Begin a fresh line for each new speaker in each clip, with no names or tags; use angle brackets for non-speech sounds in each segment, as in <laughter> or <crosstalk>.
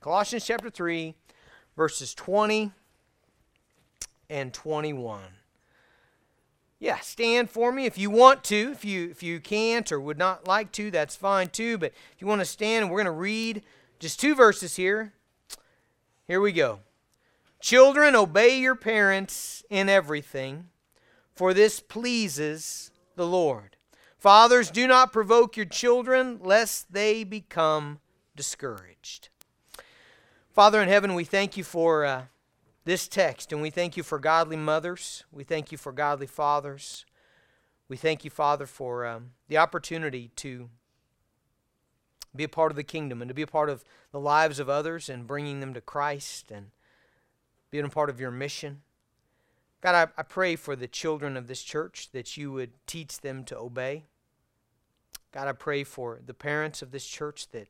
Colossians chapter 3, verses 20 and 21. Yeah, stand for me if you want to. If you if you can't or would not like to, that's fine too. But if you want to stand, we're going to read just two verses here. Here we go. Children, obey your parents in everything, for this pleases the Lord. Fathers, do not provoke your children, lest they become discouraged. Father in heaven, we thank you for uh, this text, and we thank you for godly mothers. We thank you for godly fathers. We thank you, Father, for um, the opportunity to be a part of the kingdom and to be a part of the lives of others and bringing them to Christ and being a part of your mission. God, I, I pray for the children of this church that you would teach them to obey. God, I pray for the parents of this church that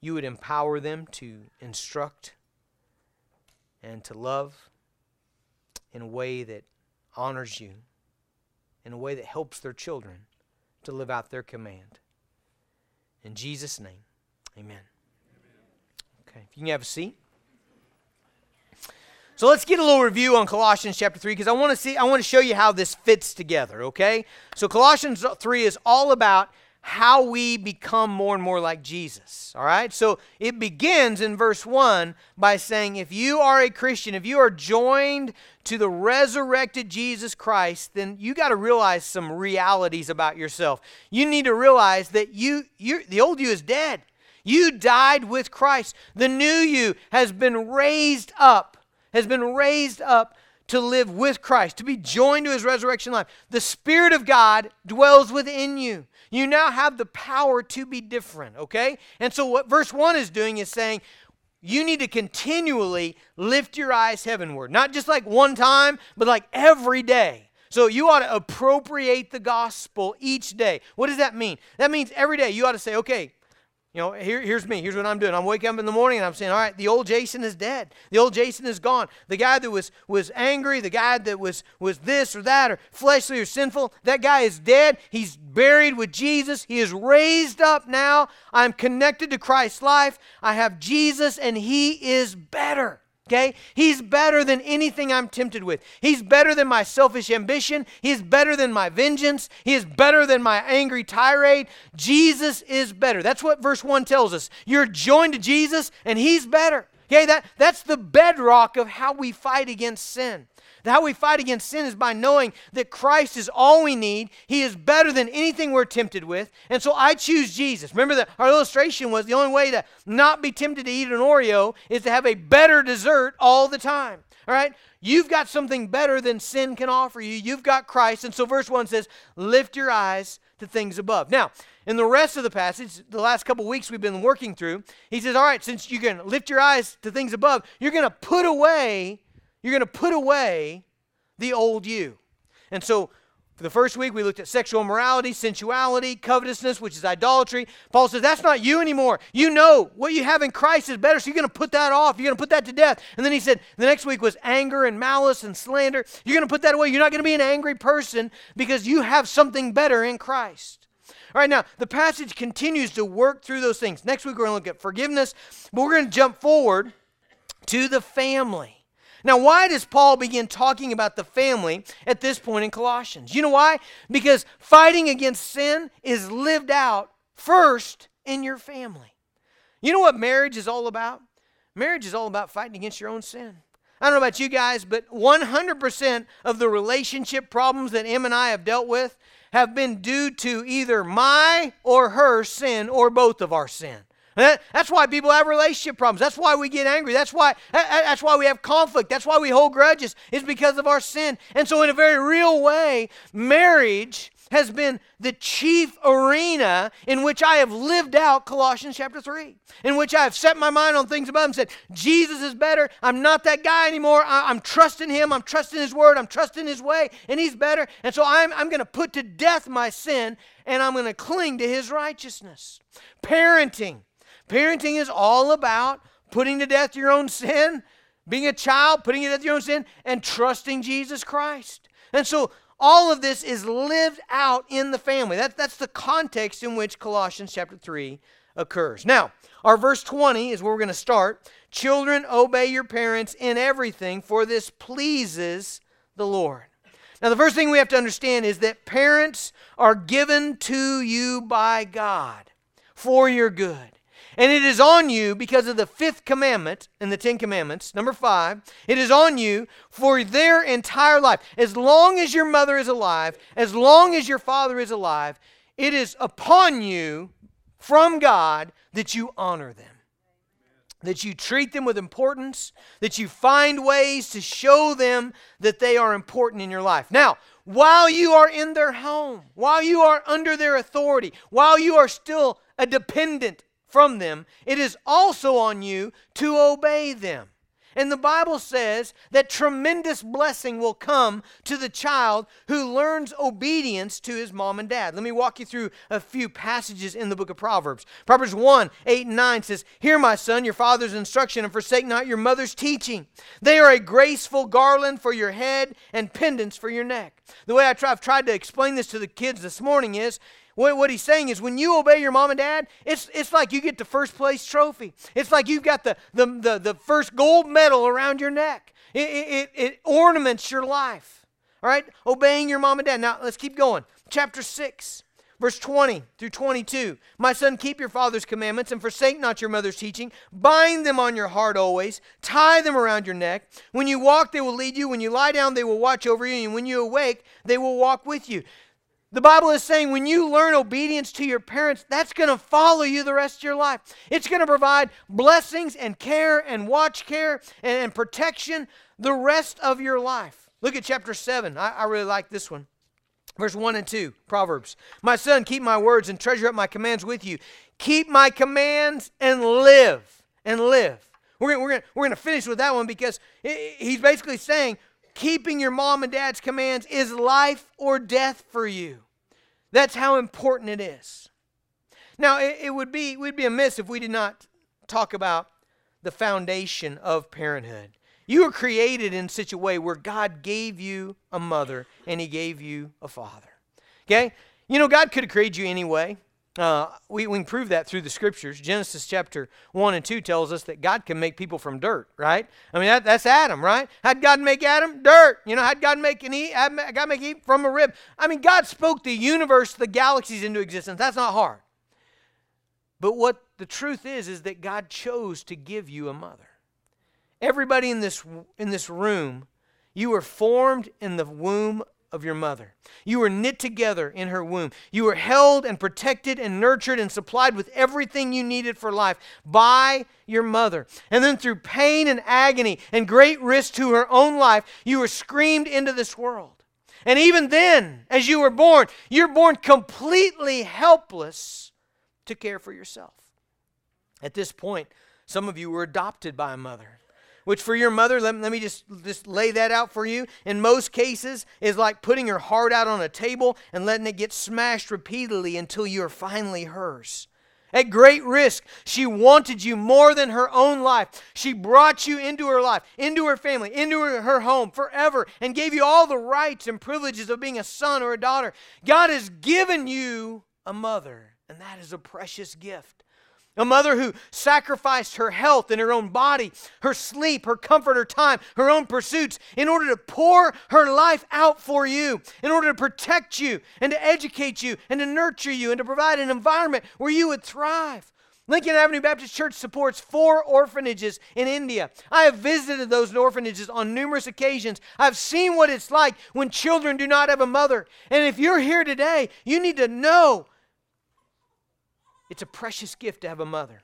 you would empower them to instruct and to love in a way that honors you, in a way that helps their children to live out their command. In Jesus' name, amen. Okay, if you can have a seat. So let's get a little review on Colossians chapter 3 because I want to see I want to show you how this fits together, okay? So Colossians 3 is all about how we become more and more like Jesus. All right? So it begins in verse 1 by saying, if you are a Christian, if you are joined to the resurrected Jesus Christ, then you got to realize some realities about yourself. You need to realize that you, you the old you is dead. You died with Christ. The new you has been raised up, has been raised up to live with Christ, to be joined to his resurrection life. The Spirit of God dwells within you. You now have the power to be different, okay? And so, what verse 1 is doing is saying, you need to continually lift your eyes heavenward. Not just like one time, but like every day. So you ought to appropriate the gospel each day. What does that mean? That means every day you ought to say, okay, you know, here, here's me. Here's what I'm doing. I'm waking up in the morning and I'm saying, all right, the old Jason is dead. The old Jason is gone. The guy that was, was angry, the guy that was, was this or that or fleshly or sinful, that guy is dead. He's buried with Jesus. He is raised up now. I'm connected to Christ's life. I have Jesus and he is better. Okay? He's better than anything I'm tempted with. He's better than my selfish ambition. He's better than my vengeance. He is better than my angry tirade. Jesus is better. That's what verse 1 tells us. You're joined to Jesus and he's better. Okay? That, that's the bedrock of how we fight against sin. How we fight against sin is by knowing that Christ is all we need. He is better than anything we're tempted with. And so I choose Jesus. Remember that our illustration was the only way to not be tempted to eat an Oreo is to have a better dessert all the time. All right? You've got something better than sin can offer you. You've got Christ. And so verse 1 says, Lift your eyes to things above. Now, in the rest of the passage, the last couple weeks we've been working through, he says, All right, since you can lift your eyes to things above, you're going to put away you're going to put away the old you. And so, for the first week, we looked at sexual immorality, sensuality, covetousness, which is idolatry. Paul says, That's not you anymore. You know what you have in Christ is better, so you're going to put that off. You're going to put that to death. And then he said, The next week was anger and malice and slander. You're going to put that away. You're not going to be an angry person because you have something better in Christ. All right, now the passage continues to work through those things. Next week, we're going to look at forgiveness, but we're going to jump forward to the family. Now, why does Paul begin talking about the family at this point in Colossians? You know why? Because fighting against sin is lived out first in your family. You know what marriage is all about? Marriage is all about fighting against your own sin. I don't know about you guys, but 100% of the relationship problems that Em and I have dealt with have been due to either my or her sin or both of our sin. Eh? That's why people have relationship problems. That's why we get angry. That's why eh, eh, that's why we have conflict. That's why we hold grudges. It's because of our sin. And so in a very real way, marriage has been the chief arena in which I have lived out Colossians chapter 3, in which I have set my mind on things above and said, Jesus is better. I'm not that guy anymore. I, am trusting him. I'm trusting his word. I'm trusting his way, and he's better. And so I'm, I'm going to put to death my sin, and I'm going to cling to his righteousness. Parenting Parenting is all about putting to death your own sin, being a child, putting to death your own sin, and trusting Jesus Christ. And so all of this is lived out in the family. That, that's the context in which Colossians chapter 3 occurs. Now, our verse 20 is where we're going to start. Children, obey your parents in everything, for this pleases the Lord. Now, the first thing we have to understand is that parents are given to you by God for your good. And it is on you because of the fifth commandment in the Ten Commandments, number five. It is on you for their entire life. As long as your mother is alive, as long as your father is alive, it is upon you from God that you honor them that you treat them with importance, that you find ways to show them that they are important in your life. Now, while you are in their home, while you are under their authority, while you are still a dependent from them, it is also on you to obey them. And the Bible says that tremendous blessing will come to the child who learns obedience to his mom and dad. Let me walk you through a few passages in the book of Proverbs. Proverbs 1 8 and 9 says, Hear, my son, your father's instruction, and forsake not your mother's teaching. They are a graceful garland for your head and pendants for your neck. The way I try, I've tried to explain this to the kids this morning is what, what he's saying is when you obey your mom and dad, it's, it's like you get the first place trophy. It's like you've got the, the, the, the first gold medal around your neck. It, it, it ornaments your life. All right? Obeying your mom and dad. Now, let's keep going. Chapter 6. Verse 20 through 22. My son, keep your father's commandments and forsake not your mother's teaching. Bind them on your heart always. Tie them around your neck. When you walk, they will lead you. When you lie down, they will watch over you. And when you awake, they will walk with you. The Bible is saying when you learn obedience to your parents, that's going to follow you the rest of your life. It's going to provide blessings and care and watch care and, and, protection the rest of your life. Look at chapter 7. I, I really like this one. Verse 1 and 2, Proverbs. My son, keep my words and treasure up my commands with you. Keep my commands and live. And live. We're going we're gonna, we're gonna finish with that one because he's basically saying keeping your mom and dad's commands is life or death for you. That's how important it is. Now, it, it would be we'd be amiss if we did not talk about the foundation of parenthood. You were created in such a way where God gave you a mother and He gave you a father. Okay? You know, God could have created you anyway. Uh, we, we can prove that through the scriptures. Genesis chapter 1 and 2 tells us that God can make people from dirt, right? I mean, that, that's Adam, right? How'd God make Adam? Dirt. You know, how'd God make an Eve? God make Eve from a rib? I mean, God spoke the universe, the galaxies into existence. That's not hard. But what the truth is, is that God chose to give you a mother. Everybody in this, in this room, you were formed in the womb of your mother. You were knit together in her womb. You were held and protected and nurtured and supplied with everything you needed for life by your mother. And then through pain and agony and great risk to her own life, you were screamed into this world. And even then, as you were born, you're born completely helpless to care for yourself. At this point, some of you were adopted by a mother which for your mother, let, let me just, just lay that out for you, in most cases is like putting your heart out on a table and letting it get smashed repeatedly until you are finally hers. At great risk, she wanted you more than her own life. She brought you into her life, into her family, into her, her home forever, and gave you all the rights and privileges of being a son or a daughter. God has given you a mother, and that is a precious gift. A mother who sacrificed her health and her own body, her sleep, her comfort, her time, her own pursuits in order to pour her life out for you, in order to protect you and to educate you and to nurture you and to provide an environment where you would thrive. Lincoln Avenue Baptist Church supports four orphanages in India. I have visited those orphanages on numerous occasions. I've seen what it's like when children do not have a mother. And if you're here today, you need to know it's a precious gift to have a mother.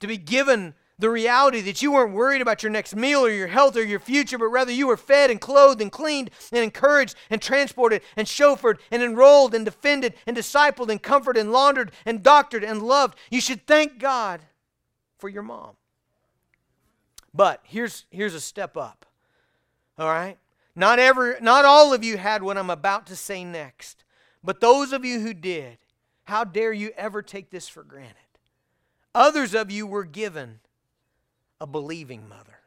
To be given the reality that you weren't worried about your next meal or your health or your future, but rather you were fed and clothed and cleaned and encouraged and transported and chauffeured and enrolled and defended and discipled and comforted and laundered and doctored and loved. You should thank God for your mom. But here's, here's a step up. All right? Not, every, not all of you had what I'm about to say next, but those of you who did, how dare you ever take this for granted? Others of you were given a believing mother.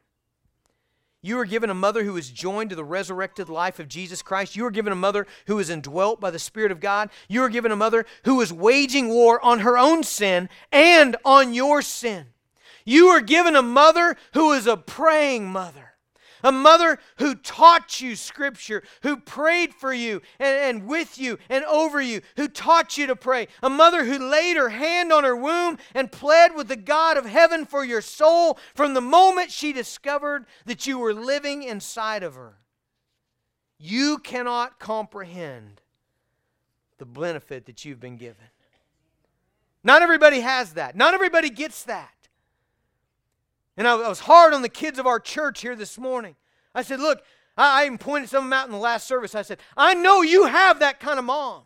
You were given a mother who is joined to the resurrected life of Jesus Christ. You were given a mother who is indwelt by the Spirit of God. You were given a mother who is waging war on her own sin and on your sin. You were given a mother who is a praying mother a mother who taught you Scripture, who prayed for you and, and with you and over you, who taught you to pray, a mother who laid her hand on her womb and pled with the God of heaven for your soul from the moment she discovered that you were living inside of her. You cannot comprehend the benefit that you've been given. Not everybody has that. Not everybody gets that. And I, was hard on the kids of our church here this morning. I said, Look, I, I even pointed some of them out in the last service. I said, I know you have that kind of mom.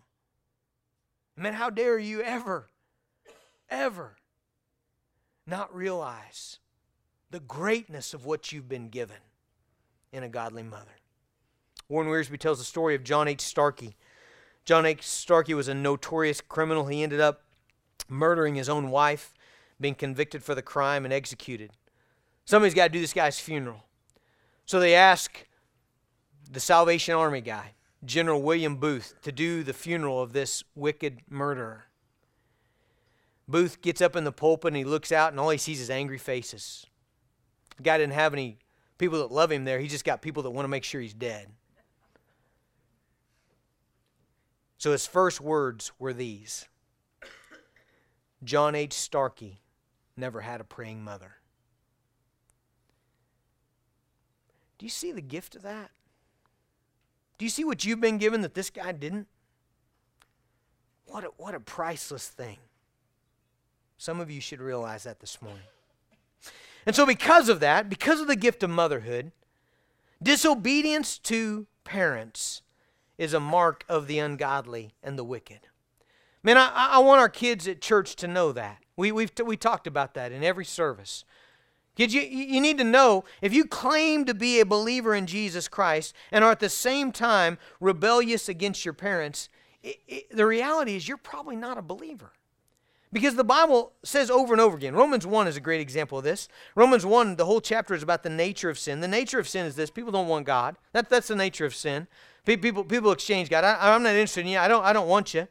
Man, how dare you ever, ever not realize the greatness of what you've been given in a godly mother. Warren Wiersbe tells the story of John H. Starkey. John H. Starkey was a notorious criminal. He ended up murdering his own wife, being convicted for the crime, and executed. Somebody's got to do this guy's funeral. So they ask the Salvation Army guy, General William Booth, to do the funeral of this wicked murderer. Booth gets up in the pulpit and he looks out, and all he sees is angry faces. The guy didn't have any people that love him there, he just got people that want to make sure he's dead. So his first words were these John H. Starkey never had a praying mother. Do you see the gift of that? Do you see what you've been given that this guy didn't? What a, what a priceless thing. Some of you should realize that this morning. And so, because of that, because of the gift of motherhood, disobedience to parents is a mark of the ungodly and the wicked. Man, I, I want our kids at church to know that. We, we've t- we talked about that in every service. You, you need to know if you claim to be a believer in Jesus Christ and are at the same time rebellious against your parents, it, it, the reality is you're probably not a believer. Because the Bible says over and over again, Romans 1 is a great example of this. Romans 1, the whole chapter is about the nature of sin. The nature of sin is this people don't want God. That, that's the nature of sin. People, people exchange God. I, I'm not interested in you. I don't, I don't want you.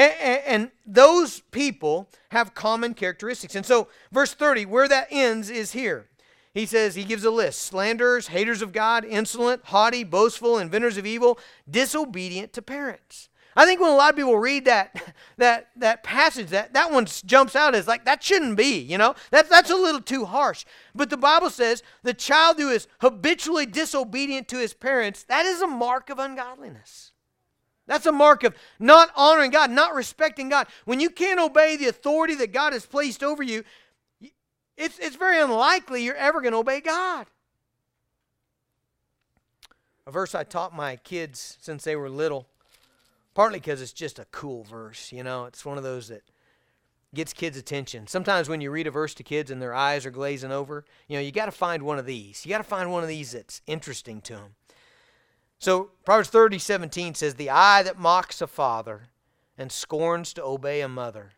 And, those people have common characteristics. And so, verse 30, where that ends is here. He says, he gives a list slanderers, haters of God, insolent, haughty, boastful, inventors of evil, disobedient to parents. I think when a lot of people read that, <laughs> that, that passage, that, that one jumps out as like, that shouldn't be, you know? That, that's a little too harsh. But the Bible says the child who is habitually disobedient to his parents, that is a mark of ungodliness. That's a mark of not honoring God, not respecting God. When you can't obey the authority that God has placed over you, it's, it's very unlikely you're ever going to obey God. A verse I taught my kids since they were little, partly because it's just a cool verse. You know, it's one of those that gets kids' attention. Sometimes when you read a verse to kids and their eyes are glazing over, you know, you got to find one of these. You got to find one of these that's interesting to them. So Proverbs 30, 17 says, The eye that mocks a father and scorns to obey a mother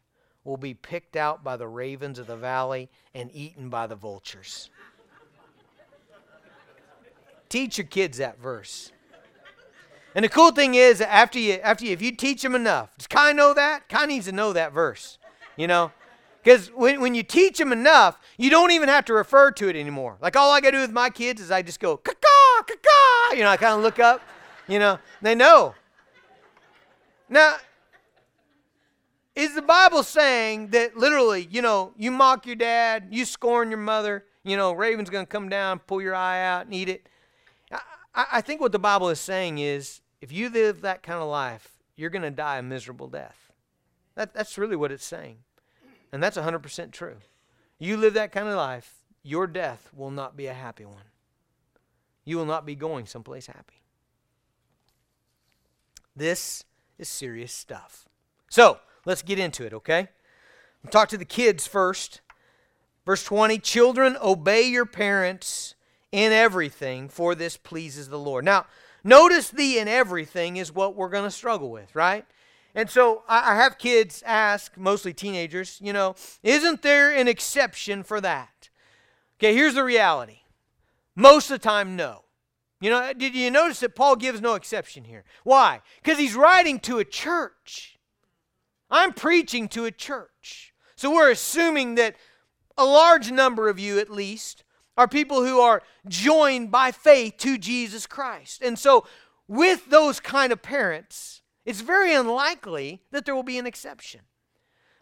will be picked out by the ravens of the valley and eaten by the vultures. Teach your kids that verse. And the cool thing is, after you, after you, if you teach them enough, does Kai know that? Kai needs to know that verse, you know? Because when, when you teach them enough, you don't even have to refer to it anymore. Like all I got to do with my kids is I just go, caw, you know, I kind of look up, you know, they know. Now, is the Bible saying that literally, you know, you mock your dad, you scorn your mother, you know, Raven's going to come down, pull your eye out, and eat it? I, I think what the Bible is saying is if you live that kind of life, you're going to die a miserable death. That, that's really what it's saying. And that's 100% true. You live that kind of life, your death will not be a happy one. You will not be going someplace happy. This is serious stuff. So, let's get into it, okay? We'll talk to the kids first. Verse 20 Children, obey your parents in everything, for this pleases the Lord. Now, notice the in everything is what we're going to struggle with, right? And so I have kids ask, mostly teenagers, you know, isn't there an exception for that? Okay, here's the reality Most of the time, no. You know, uh, did you notice that Paul gives no exception here? Why? Because he's writing to a church. I'm preaching to a church. So we're assuming that a large number of you, at least, are people who are joined by faith to Jesus Christ. And so, with those kind of parents, it's very unlikely that there will be an exception.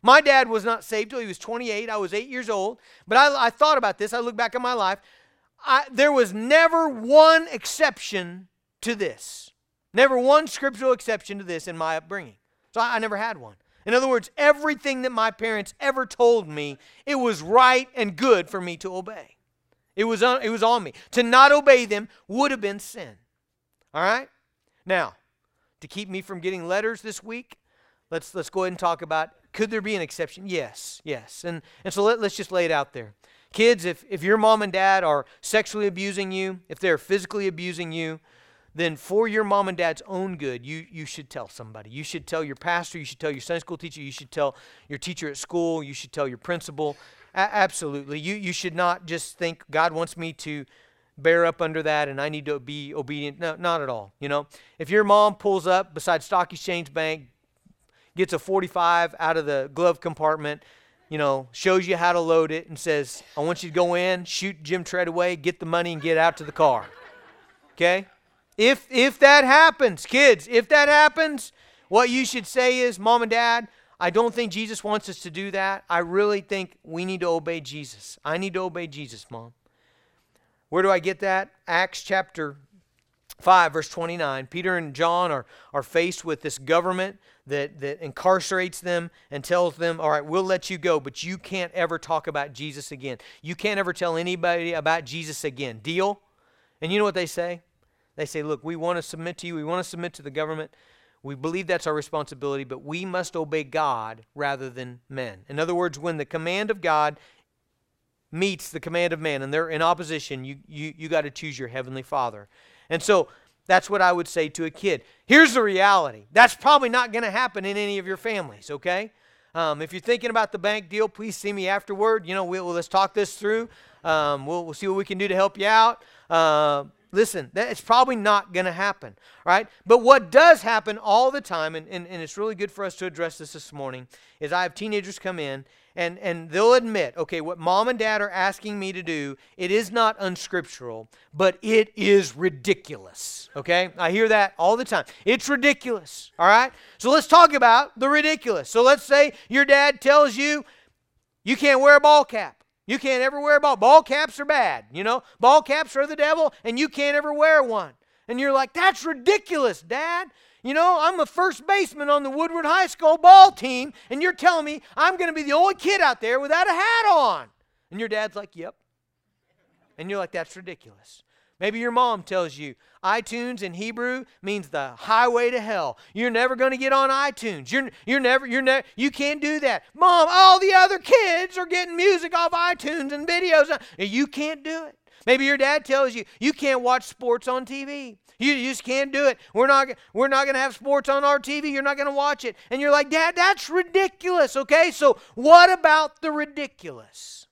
My dad was not saved till he was 28. I was eight years old. But I, I thought about this. I look back at my life. I, there was never one exception to this. Never one scriptural exception to this in my upbringing. So I, I never had one. In other words, everything that my parents ever told me, it was right and good for me to obey. It was on, it was on me. To not obey them would have been sin. All right? Now, to keep me from getting letters this week, let's let's go ahead and talk about could there be an exception? Yes, yes. And and so let, let's just lay it out there. Kids, if, if your mom and dad are sexually abusing you, if they're physically abusing you, then for your mom and dad's own good, you, you should tell somebody. You should tell your pastor, you should tell your Sunday school teacher, you should tell your teacher at school, you should tell your principal. A- absolutely. You, you should not just think God wants me to bear up under that and I need to be obedient. No, not at all. You know, if your mom pulls up beside Stock Exchange Bank, gets a 45 out of the glove compartment, you know, shows you how to load it and says, I want you to go in, shoot Jim Treadaway, get the money, and get out to the car. Okay? If, if that happens, kids, if that happens, what you should say is, Mom and Dad, I don't think Jesus wants us to do that. I really think we need to obey Jesus. I need to obey Jesus, Mom. Where do I get that? Acts chapter 5, verse 29. Peter and John are, are faced with this government that, that incarcerates them and tells them, All right, we'll let you go, but you can't ever talk about Jesus again. You can't ever tell anybody about Jesus again. Deal? And you know what they say? They say, Look, we want to submit to you, we want to submit to the government. We believe that's our responsibility, but we must obey God rather than men. In other words, when the command of God meets the command of man and they're in opposition, you, you, you got to choose your heavenly Father. And so that's what I would say to a kid. Here's the reality that's probably not going to happen in any of your families, okay? Um, if you're thinking about the bank deal, please see me afterward. You know, we'll, let's talk this through. Um, we'll, we'll see what we can do to help you out. Uh, listen, that, it's probably not going to happen, right? But what does happen all the time, and, and, and it's really good for us to address this this morning, is I have teenagers come in and, and they'll admit, okay, what mom and dad are asking me to do, it is not unscriptural, but it is ridiculous. Okay? I hear that all the time. It's ridiculous. All right? So let's talk about the ridiculous. So let's say your dad tells you you can't wear a ball cap. You can't ever wear a ball. Ball caps are bad. You know, ball caps are the devil, and you can't ever wear one. And you're like, that's ridiculous, Dad. You know, I'm a first baseman on the Woodward High School ball team, and you're telling me I'm going to be the only kid out there without a hat on. And your dad's like, Yep. And you're like, That's ridiculous. Maybe your mom tells you iTunes in Hebrew means the highway to hell. You're never going to get on iTunes. You're, you're never, you're never, you can't do that. Mom, all the other kids are getting music off iTunes and videos. Uh, you can't do it. Maybe your dad tells you you can't watch sports on TV. You, just can't do it. We're not, we're not going to have sports on our TV. You're not going to watch it. And you're like, Dad, that's ridiculous. Okay, so what about the ridiculous?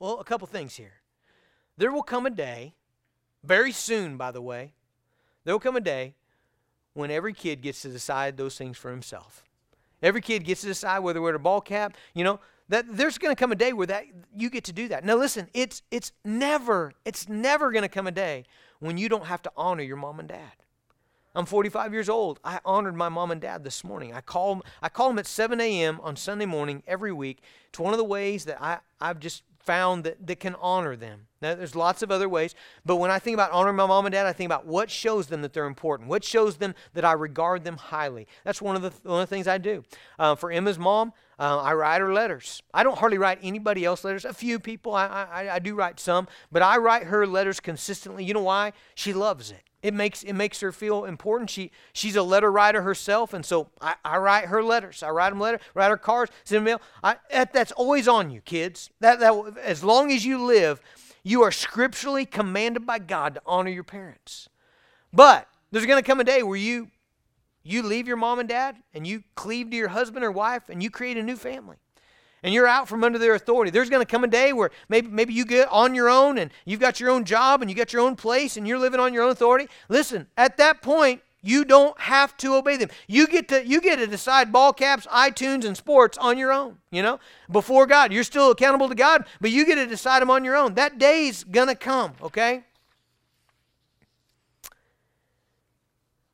Well, a couple things here. There will come a day, very soon, by the way, there will come a day when every kid gets to decide those things for himself. Every kid gets to decide whether wear a ball cap. You know, that there's going to come a day where that you get to do that. Now listen, it's it's never it's never going to come a day when you don't have to honor your mom and dad. I'm 45 years old. I honored my mom and dad this morning. I call I call them at 7 a.m. on Sunday morning every week. It's one of the ways that I I've just found that, that can honor them. Now, there's lots of other ways, but when I think about honoring my mom and dad, I think about what shows them that they're important, what shows them that I regard them highly. That's one of the, one of the things I do. Uh, for Emma's mom, uh, I write her letters. I don't hardly write anybody else letters. A few people, I, I, I do write some, but I write her letters consistently. You know why? She loves it. It makes it makes her feel important. She she's a letter writer herself, and so I, I write her letters. I write them letter, write her cards, send them mail. I, that, that's always on you, kids. That that as long as you live, you are scripturally commanded by God to honor your parents. But there's going to come a day where you you leave your mom and dad and you cleave to your husband or wife and you create a new family. And you're out from under their authority. There's going to come a day where maybe, maybe you get on your own and you've got your own job and you got your own place and you're living on your own authority. Listen, at that point, you don't have to obey them. You get to you get to decide ball caps, iTunes, and sports on your own. You know, before God, you're still accountable to God, but you get to decide them on your own. That day's gonna come. Okay.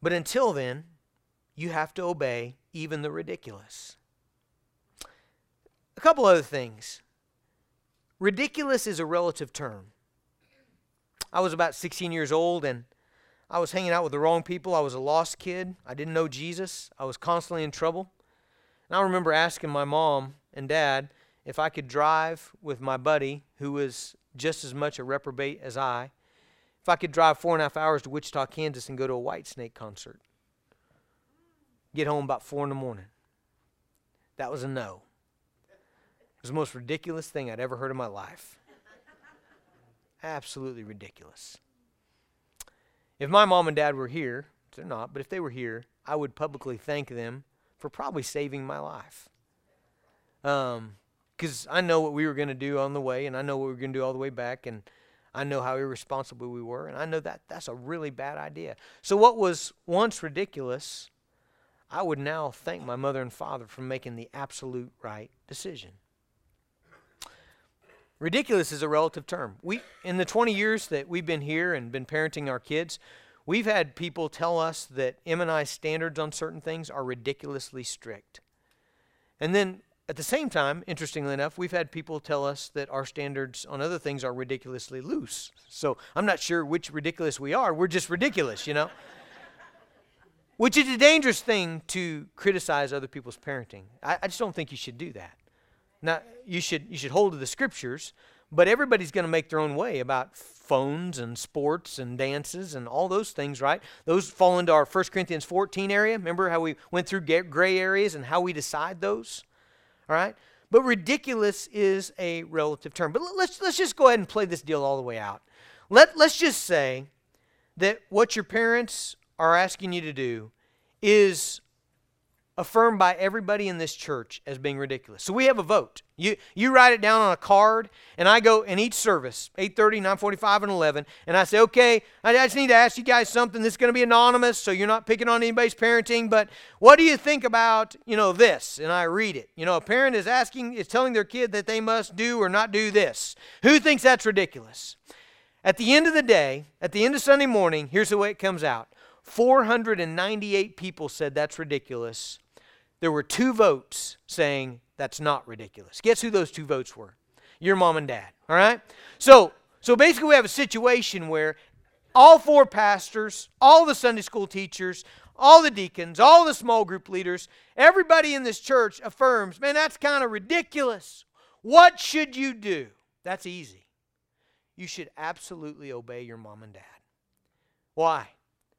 But until then, you have to obey even the ridiculous. A couple other things. Ridiculous is a relative term. I was about 16 years old and I was hanging out with the wrong people. I was a lost kid. I didn't know Jesus. I was constantly in trouble. And I remember asking my mom and dad if I could drive with my buddy, who was just as much a reprobate as I, if I could drive four and a half hours to Wichita, Kansas and go to a Whitesnake concert. Get home about four in the morning. That was a no. Was the most ridiculous thing I'd ever heard in my life. Absolutely ridiculous. If my mom and dad were here, they're not, but if they were here, I would publicly thank them for probably saving my life. Because um, I know what we were going to do on the way, and I know what we were going to do all the way back, and I know how irresponsible we were, and I know that that's a really bad idea. So, what was once ridiculous, I would now thank my mother and father for making the absolute right decision. Ridiculous is a relative term. We in the 20 years that we've been here and been parenting our kids, we've had people tell us that Em and I standards on certain things are ridiculously strict. And then at the same time, interestingly enough, we've had people tell us that our standards on other things are ridiculously loose. So I'm not sure which ridiculous we are. We're just ridiculous, you know? <laughs> which is a dangerous thing to criticize other people's parenting. I, I just don't think you should do that. Now, you should, you should hold to the scriptures, but everybody's going to make their own way about phones and sports and dances and all those things, right? Those fall into our 1 Corinthians 14 area. Remember how we went through gray areas and how we decide those? All right? But ridiculous is a relative term. But let's, let's just go ahead and play this deal all the way out. Let, let's just say that what your parents are asking you to do is affirmed by everybody in this church as being ridiculous. So we have a vote. You you write it down on a card, and I go in each service, 8:30, 9:45, and 11, and I say, okay, I just need to ask you guys something. This is going to be anonymous, so you're not picking on anybody's parenting. But what do you think about you know this? And I read it. You know, a parent is asking, is telling their kid that they must do or not do this. Who thinks that's ridiculous? At the end of the day, at the end of Sunday morning, here's the way it comes out. 498 people said that's ridiculous there were two votes saying that's not ridiculous. Guess who those two votes were? Your mom and dad. All right? So, so basically, we have a situation where all four pastors, all the Sunday school teachers, all the deacons, all the small group leaders, everybody in this church affirms, man, that's kind of ridiculous. What should you do? That's easy. You should absolutely obey your mom and dad. Why?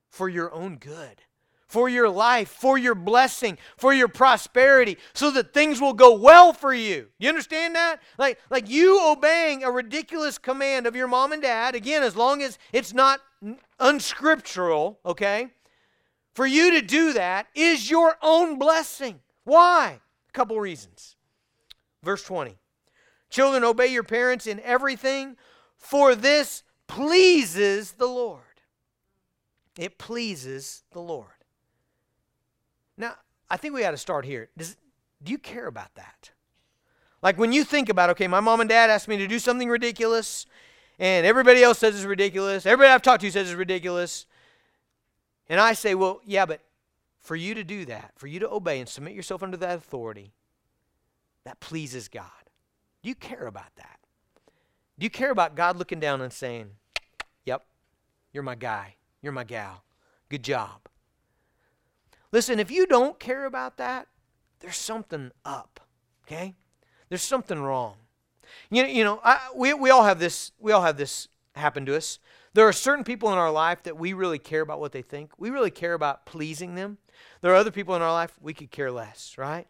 For your own good for your life, for your blessing, for your prosperity, so that things will go well for you. You understand that? Like, like you obeying a ridiculous command of your mom and dad, again, as long as it's not unscriptural, okay? For you to do that is your own blessing. Why? A couple reasons. Verse 20 Children, obey your parents in everything, for this pleases the Lord. It pleases the Lord. Now, I think we got to start here. Does, do you care about that? Like when you think about, okay, my mom and dad asked me to do something ridiculous, and everybody else says it's ridiculous. Everybody I've talked to says it's ridiculous. And I say, well, yeah, but for you to do that, for you to obey and submit yourself under that authority, that pleases God. Do you care about that? Do you care about God looking down and saying, yep, you're my guy, you're my gal, good job? Listen, if you don't care about that, there's something up, okay? There's something wrong. You know, you know I, we, we all have this we all have this happen to us. There are certain people in our life that we really care about what they think. We really care about pleasing them. There are other people in our life we could care less, right?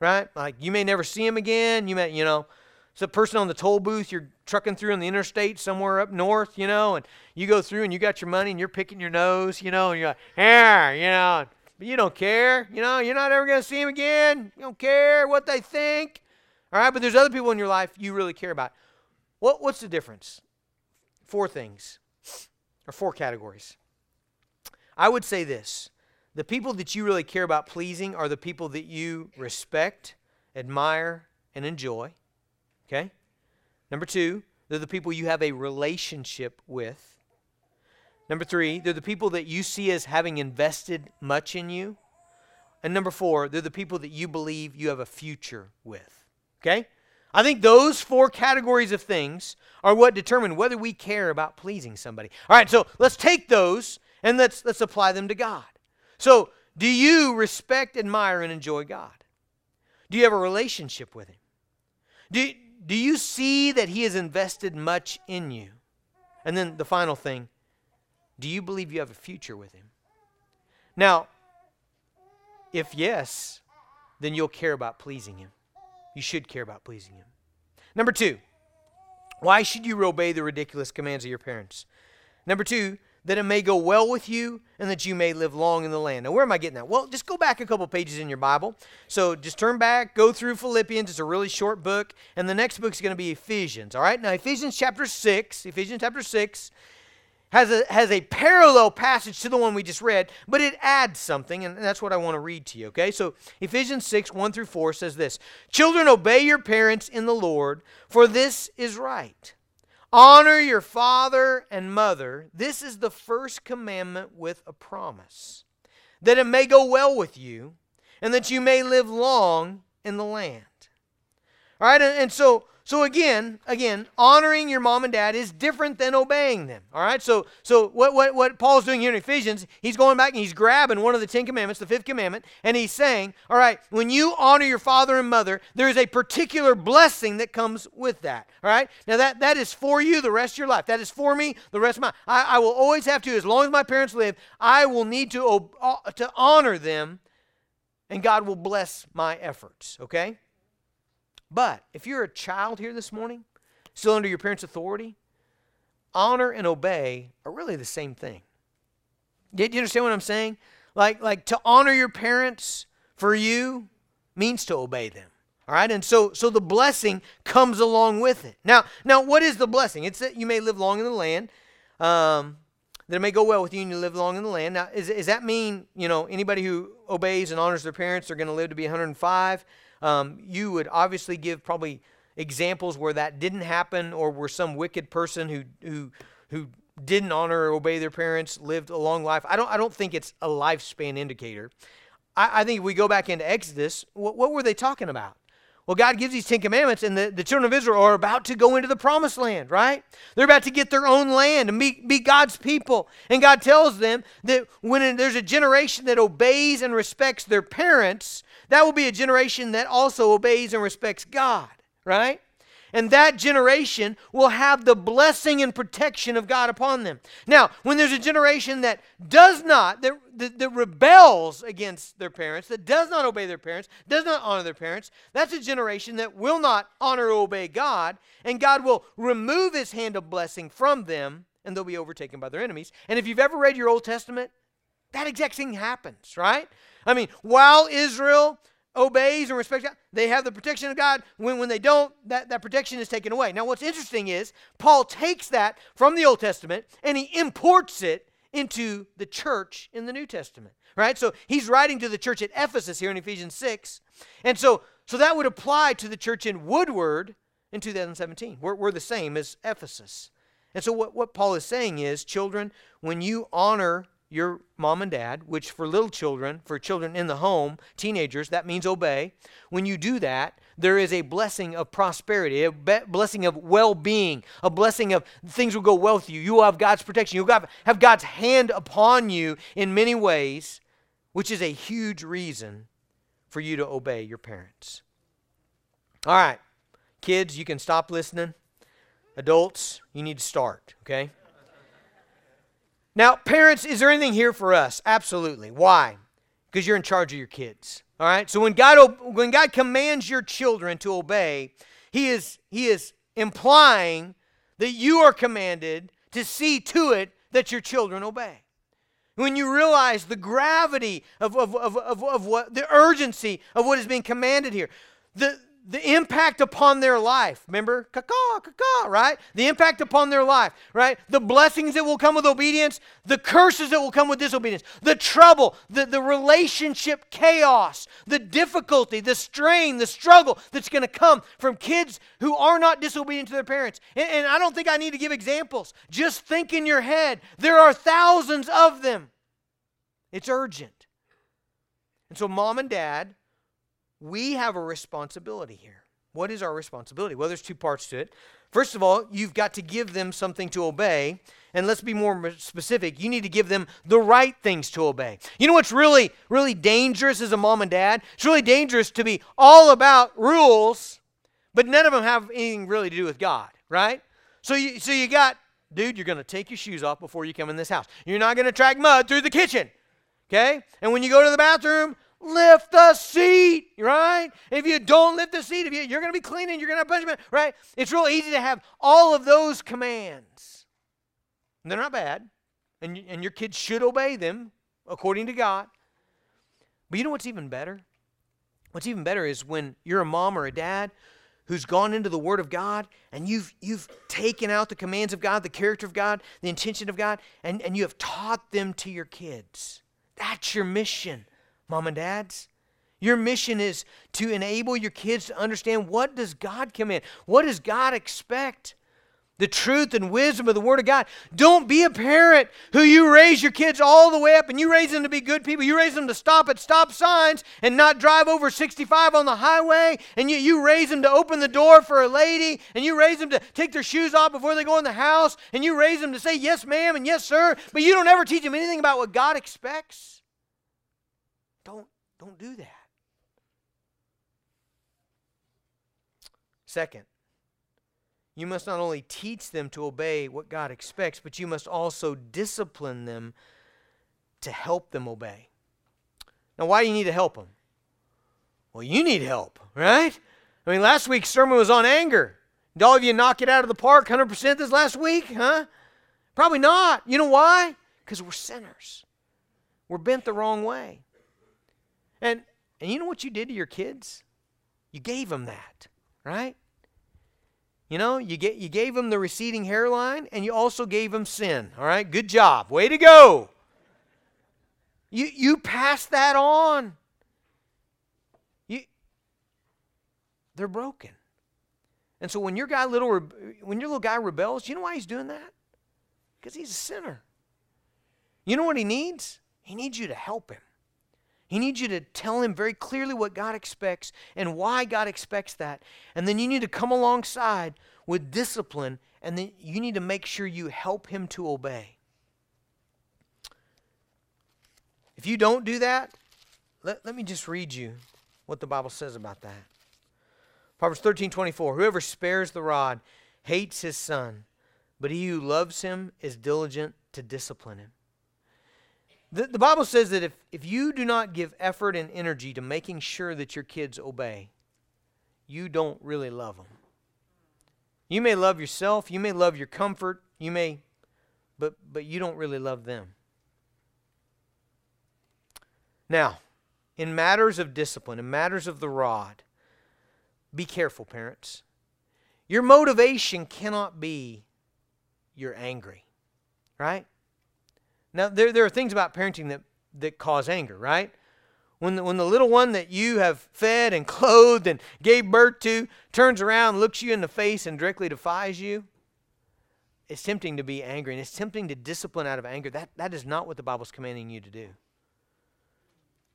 Right? Like you may never see them again. You may, you know, it's a person on the toll booth you're trucking through on the interstate somewhere up north, you know, and you go through and you got your money and you're picking your nose, you know, and you're like, here, you know, but you don't care. You know, you're not ever going to see them again. You don't care what they think. All right, but there's other people in your life you really care about. What, what's the difference? Four things, or four categories. I would say this the people that you really care about pleasing are the people that you respect, admire, and enjoy. Okay? Number two, they're the people you have a relationship with. Number three, they're the people that you see as having invested much in you. And number four, they're the people that you believe you have a future with. Okay? I think those four categories of things are what determine whether we care about pleasing somebody. All right, so let's take those and let's let's apply them to God. So, do you respect, admire, and enjoy God? Do you have a relationship with Him? Do, do you see that He has invested much in you? And then the final thing do you believe you have a future with Him? Now, if yes, then you'll care about pleasing Him. You should care about pleasing Him. Number two, why should you obey the ridiculous commands of your parents? Number two, that it may go well with you and that you may live long in the land. Now, where am I getting that? Well, just go back a couple pages in your Bible. So just turn back, go through Philippians. It's a really short book. And the next book is going to be Ephesians. All right? Now, Ephesians chapter 6, Ephesians chapter 6 has a, has a parallel passage to the one we just read, but it adds something, and that's what I want to read to you, okay? So Ephesians 6, 1 through 4 says this Children, obey your parents in the Lord, for this is right. Honor your father and mother. This is the first commandment with a promise that it may go well with you and that you may live long in the land. All right, and, and so so again, again, honoring your mom and dad is different than obeying them. All right. So so what what what Paul's doing here in Ephesians, he's going back and he's grabbing one of the Ten Commandments, the fifth commandment, and he's saying, all right, when you honor your father and mother, there is a particular blessing that comes with that. All right. Now that that is for you the rest of your life. That is for me the rest of my. I, I will always have to, as long as my parents live, I will need to uh, to honor them, and God will bless my efforts. Okay. But if you're a child here this morning, still under your parents' authority, honor and obey are really the same thing. Do you understand what I'm saying? Like, like to honor your parents for you means to obey them. All right, and so so the blessing comes along with it. Now, now what is the blessing? It's that you may live long in the land, um, that it may go well with you and you live long in the land. Now, is, does that mean you know anybody who obeys and honors their parents are going to live to be 105? Um, you would obviously give probably examples where that didn't happen or where some wicked person who, who, who didn't honor or obey their parents lived a long life. I don't, I don't think it's a lifespan indicator. I, I think if we go back into Exodus, what, what were they talking about? Well, God gives these Ten Commandments, and the, the children of Israel are about to go into the promised land, right? They're about to get their own land and be, be God's people. And God tells them that when there's a generation that obeys and respects their parents, that will be a generation that also obeys and respects God, right? And that generation will have the blessing and protection of God upon them. Now, when there's a generation that does not, that, that, that, rebels against their parents, that does not obey their parents, does not honor their parents, that's a generation that will not honor or obey God, and God will remove his hand of blessing from them, and they'll be overtaken by their enemies. And if you've ever read your Old Testament, that exact thing happens, right? I mean, while Israel obeys and respects God, they have the protection of God. When, when they don't, that, that protection is taken away. Now, what's interesting is Paul takes that from the Old Testament and he imports it into the church in the New Testament. Right? So he's writing to the church at Ephesus here in Ephesians 6. And so, so that would apply to the church in Woodward in 2017. We're, we're the same as Ephesus. And so what, what Paul is saying is, children, when you honor your mom and dad, which for little children, for children in the home, teenagers, that means obey. When you do that, there is a blessing of prosperity, a blessing of well being, a blessing of things will go well with you. You will have God's protection. You'll have, have God's hand upon you in many ways, which is a huge reason for you to obey your parents. All right, kids, you can stop listening. Adults, you need to start, okay? Now, parents, is there anything here for us? Absolutely. Why? Because you're in charge of your kids. All right? So when God when God commands your children to obey, he is he is implying that you are commanded to see to it that your children obey. When you realize the gravity of, of, of, of, of what the urgency of what is being commanded here. The the impact upon their life. Remember? Caw, caw, right? The impact upon their life, right? The blessings that will come with obedience, the curses that will come with disobedience, the trouble, the, the relationship chaos, the difficulty, the strain, the struggle that's going to come from kids who are not disobedient to their parents. And, and I don't think I need to give examples. Just think in your head. There are thousands of them. It's urgent. And so, mom and dad, we have a responsibility here. What is our responsibility? Well, there's two parts to it. First of all, you've got to give them something to obey. And let's be more specific. You need to give them the right things to obey. You know what's really, really dangerous as a mom and dad? It's really dangerous to be all about rules, but none of them have anything really to do with God, right? So you, so you got, dude, you're going to take your shoes off before you come in this house. You're not going to track mud through the kitchen, okay? And when you go to the bathroom, lift the seat, right? If you don't lift the seat, if you, you're going to be cleaning, you're going to have punishment, right? It's real easy to have all of those commands. And they're not bad, and, and your kids should obey them according to God. But you know what's even better? What's even better is when you're a mom or a dad who's gone into the Word of God and you've, you've taken out the commands of God, the character of God, the intention of God, and, and you have taught them to your kids. That's your mission mom and dads. Your mission is to enable your kids to understand what does God command? What does God expect? The truth and wisdom of the Word of God. Don't be a parent who you raise your kids all the way up and you raise them to be good people. You raise them to stop at stop signs and not drive over 65 on the highway. And you, you raise them to open the door for a lady. And you raise them to take their shoes off before they go in the house. And you raise them to say yes, ma'am, and yes, sir. But you don't ever teach them anything about what God expects. Don't, don't do that. Second, you must not only teach them to obey what God expects, but you must also discipline them to help them obey. Now, why do you need to help them? Well, you need help, right? I mean, last week's sermon was on anger. Did all of you knock it out of the park 100% this last week, huh? Probably not. You know why? Because we're sinners. We're bent the wrong way. And, and you know what you did to your kids? You gave them that, right? You know, you, get, you gave them the receding hairline and you also gave them sin. All right, good job. Way to go. You, you pass that on. You, they're broken. And so when your guy little when your little guy rebels, you know why he's doing that? Because he's a sinner. You know what he needs? He needs you to help him. He needs you to tell him very clearly what God expects and why God expects that. And then you need to come alongside with discipline, and then you need to make sure you help him to obey. If you don't do that, let, let me just read you what the Bible says about that. Proverbs 13 24. Whoever spares the rod hates his son, but he who loves him is diligent to discipline him. The, the Bible says that if, if you do not give effort and energy to making sure that your kids obey, you don't really love them. You may love yourself, you may love your comfort, you may, but, but you don't really love them. Now, in matters of discipline, in matters of the rod, be careful, parents. Your motivation cannot be you're angry, right? Now, there, there are things about parenting that, that cause anger, right? When the, when the little one that you have fed and <laughs> clothed and gave birth to turns around, looks you in the face, and directly defies you, it's tempting to be angry and it's tempting to discipline out of anger. That, that is not what the Bible's commanding you to do.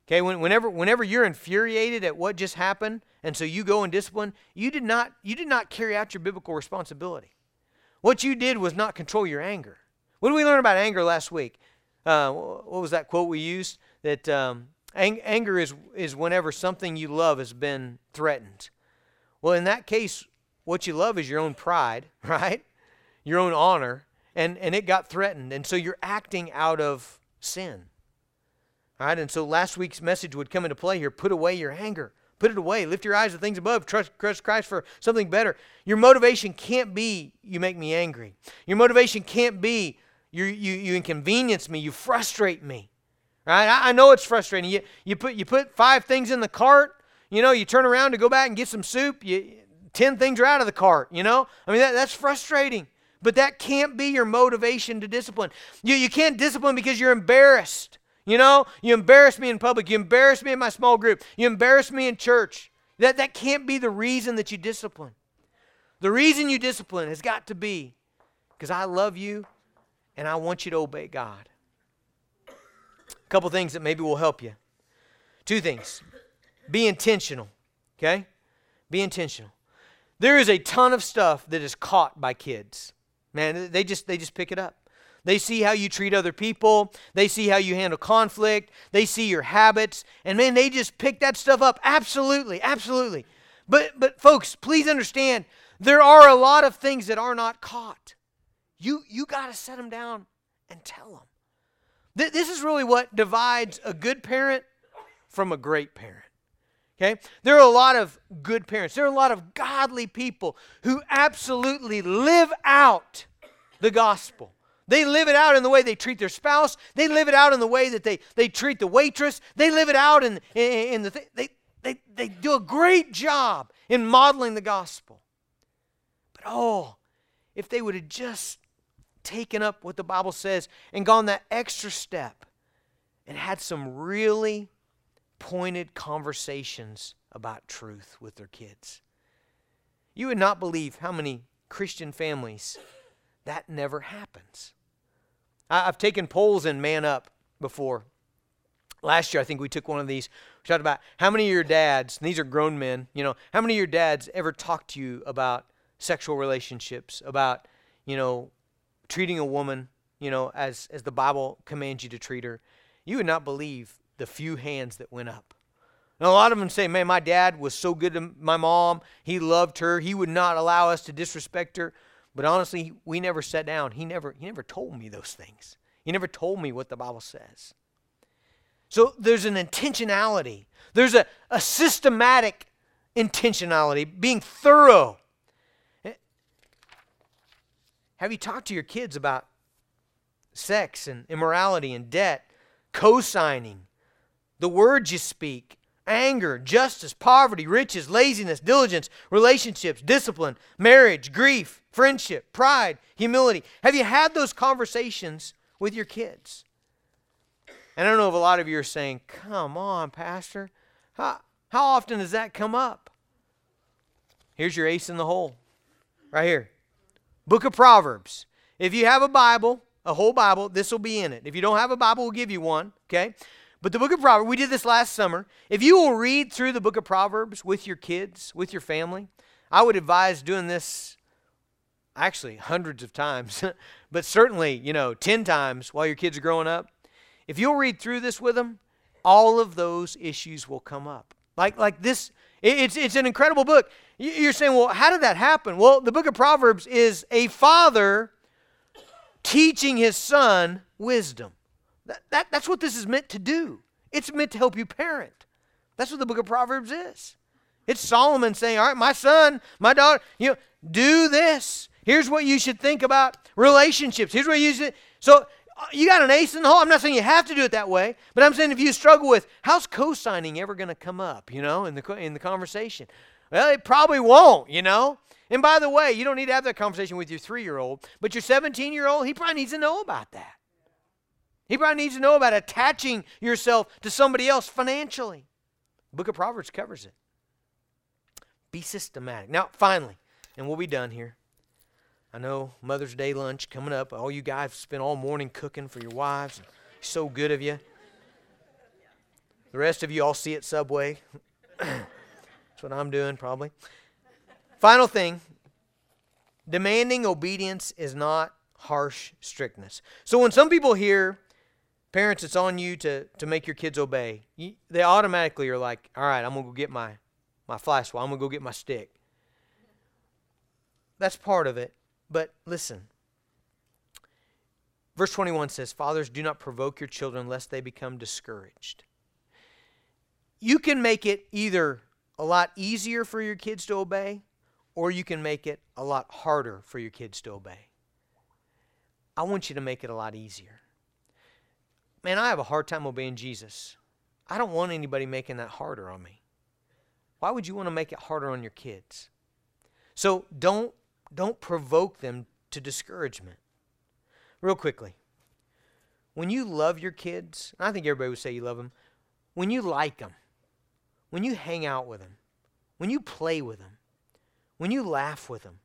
Okay, when, whenever, whenever you're infuriated at what just happened, and so you go and discipline, you did not, you did not carry out your biblical responsibility. What you did was not control your anger. What did we learn about anger last week? Uh, what was that quote we used? That um, ang- anger is, is whenever something you love has been threatened. Well, in that case, what you love is your own pride, <laughs> right? Your own honor, and, and it got threatened. And so you're acting out of sin. All right, and so last week's message would come into play here. Put away your anger. Put it away. Lift your eyes to things above. Trust, trust Christ for something better. Your motivation can't be, you make me angry. Your motivation can't be, you, you, you inconvenience me. You frustrate me. Right? I, I know it's frustrating. You, you, put, you put five things in the cart, you know, you turn around to go back and get some soup, you 10 things are out of the cart, you know? I mean, that, that's frustrating. But that can't be your motivation to discipline. You, you can't discipline because you're embarrassed. You know, you embarrass me in public. You embarrass me in my small group. You embarrass me in church. That, that can't be the reason that you discipline. The reason you discipline has got to be because I love you and I want you to obey God. A couple things that maybe will help you. Two things. Be intentional, okay? Be intentional. There is a ton of stuff that is caught by kids. Man, they just they just pick it up. They see how you treat other people. They see how you handle conflict. They see your habits. And man, they just pick that stuff up. Absolutely, absolutely. But but folks, please understand, there are a lot of things that are not caught. You you got to set them down and tell them. Th- this is really what divides a good parent from a great parent. Okay? There are a lot of good parents. There are a lot of godly people who absolutely live out the gospel. They live it out in the way they treat their spouse. They live it out in the way that they, they treat the waitress. They live it out in, in, in the th- they, they, they do a great job in modeling the gospel. But oh, if they would have just taken up what the Bible says and gone that extra step and had some really pointed conversations about truth with their kids. You would not believe how many Christian families that never happens. I've taken polls in Man Up before. Last year, I think we took one of these. We talked about how many of your dads, these are grown men, you know, how many of your dads ever talked to you about sexual relationships, about, you know, treating a woman, you know, as, as the Bible commands you to treat her? You would not believe the few hands that went up. And a lot of them say, man, my dad was so good to my mom. He loved her. He would not allow us to disrespect her. But honestly, we never sat down. He never, he never told me those things. He never told me what the Bible says. So there's an intentionality. There's a, a systematic intentionality, being thorough. Have you talked to your kids about sex and immorality and debt, co signing, the words you speak, anger, justice, poverty, riches, laziness, diligence, relationships, discipline, marriage, grief, friendship, pride, humility. Have you had those conversations with your kids? And I don't know if a lot of you are saying, Come on, Pastor. How, how often does that come up? Here's your ace in the hole, right here. Book of Proverbs. If you have a Bible, a whole Bible, this will be in it. If you don't have a Bible, we'll give you one, okay? But the book of Proverbs, we did this last summer. If you will read through the book of Proverbs with your kids, with your family, I would advise doing this actually hundreds of times, <laughs> but certainly, you know, 10 times while your kids are growing up. If you'll read through this with them, all of those issues will come up. Like like this it's it's an incredible book. You're saying, "Well, how did that happen?" Well, the book of Proverbs is a father teaching his son wisdom. That, that, that's what this is meant to do. It's meant to help you parent. That's what the book of Proverbs is. It's Solomon saying, All right, my son, my daughter, you know, do this. Here's what you should think about relationships. Here's what you should. So uh, you got an ace in the hole. I'm not saying you have to do it that way, but I'm saying if you struggle with how's co-signing ever going to come up, you know, in the in the conversation, well, it probably won't, you know. And by the way, you don't need to have that conversation with your three-year-old, but your 17-year-old, he probably needs to know about that. He probably needs to know about attaching yourself to somebody else financially. The book of Proverbs covers it. Be systematic. Now, finally, and we'll be done here. I know Mother's Day lunch coming up. All you guys spent all morning cooking for your wives. So good of you. The rest of you all see it Subway. <clears throat> What I'm doing, probably. Final thing demanding obedience is not harsh strictness. So when some people hear Parents, it's on you to, to make your kids obey. They automatically are like, all right, I'm going to go get my, my fly swat. I'm going to go get my stick. That's part of it. But listen. Verse 21 says, Fathers, do not provoke your children lest they become discouraged. You can make it either a lot easier for your kids to obey, or you can make it a lot harder for your kids to obey. I want you to make it a lot easier man, I have a hard time obeying Jesus. I don't want anybody making that harder on me. why would you want to make it harder on your kids? So don't don't provoke them to discouragement. Real quickly. When you love your kids, I think everybody would say you love them, when you like them, when you hang out with them, when you play with them, when you laugh with them,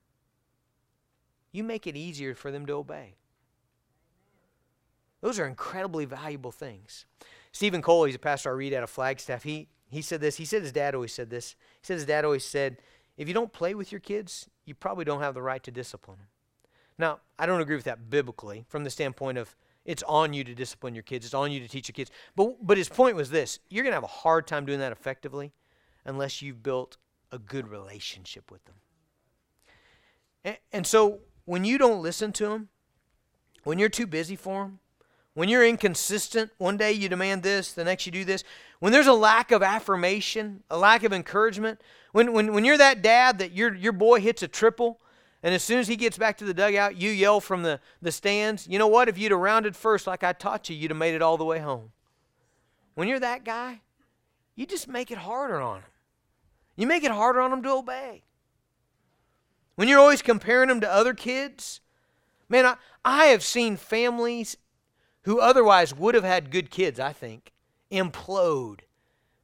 you make it easier for them to obey. Those are incredibly valuable things. Steven Cole, he's a pastor I read out of Flagstaff. He, he said this. He said his dad always said this. He said his dad always said, if you don't play with your kids, you probably don't have the right to discipline them. Now, I don't agree with that biblically from the standpoint of it's on you to discipline your kids, it's on you to teach your kids. But, but his point was this you're going to have a hard time doing that effectively unless you've built a good relationship with them. And, and so when you don't listen to them, when you're too busy for them, when you're inconsistent, one day you demand this, the next you do this, when there's a lack of affirmation, a lack of encouragement, when, when, when you're that dad that your, your boy hits a triple, and as soon as he gets back to the dugout, you yell from the, the stands, you know what? If you'd have rounded first like I taught you, you'd have made it all the way home. When you're that guy, you just make it harder on him. You make it harder on them to obey. When you're always comparing them to other kids, man, I, I have seen families who otherwise would have had good kids, I think, implode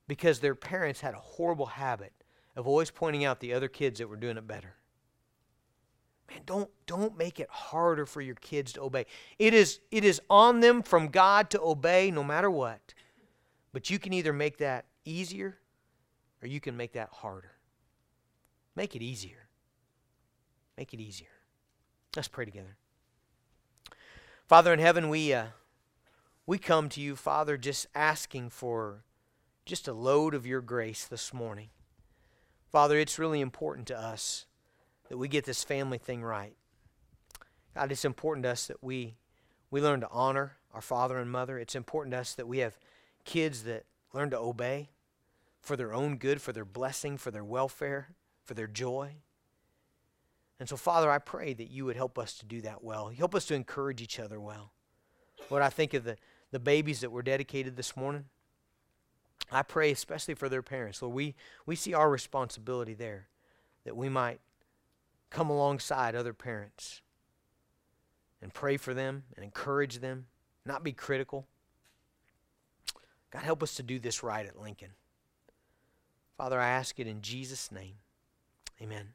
because their parents had a horrible habit of always pointing out the other kids that were doing it better. Man, don't don't make it harder for your kids to obey. It is it is on them from God to obey no matter what. But you can either make that easier or you can make that harder. Make it easier. Make it easier. Let's pray together. Father in heaven, we uh, we come to you, Father, just asking for just a load of your grace this morning. Father, it's really important to us that we get this family thing right. God, it's important to us that we we learn to honor our father and mother. It's important to us that we have kids that learn to obey for their own good, for their blessing, for their welfare, for their joy. And so, Father, I pray that you would help us to do that well. Help us to encourage each other well. Lord, I think of the, the babies that were dedicated this morning. I pray especially for their parents. Lord, we, we see our responsibility there that we might come alongside other parents and pray for them and encourage them, not be critical. God, help us to do this right at Lincoln. Father, I ask it in Jesus' name. Amen.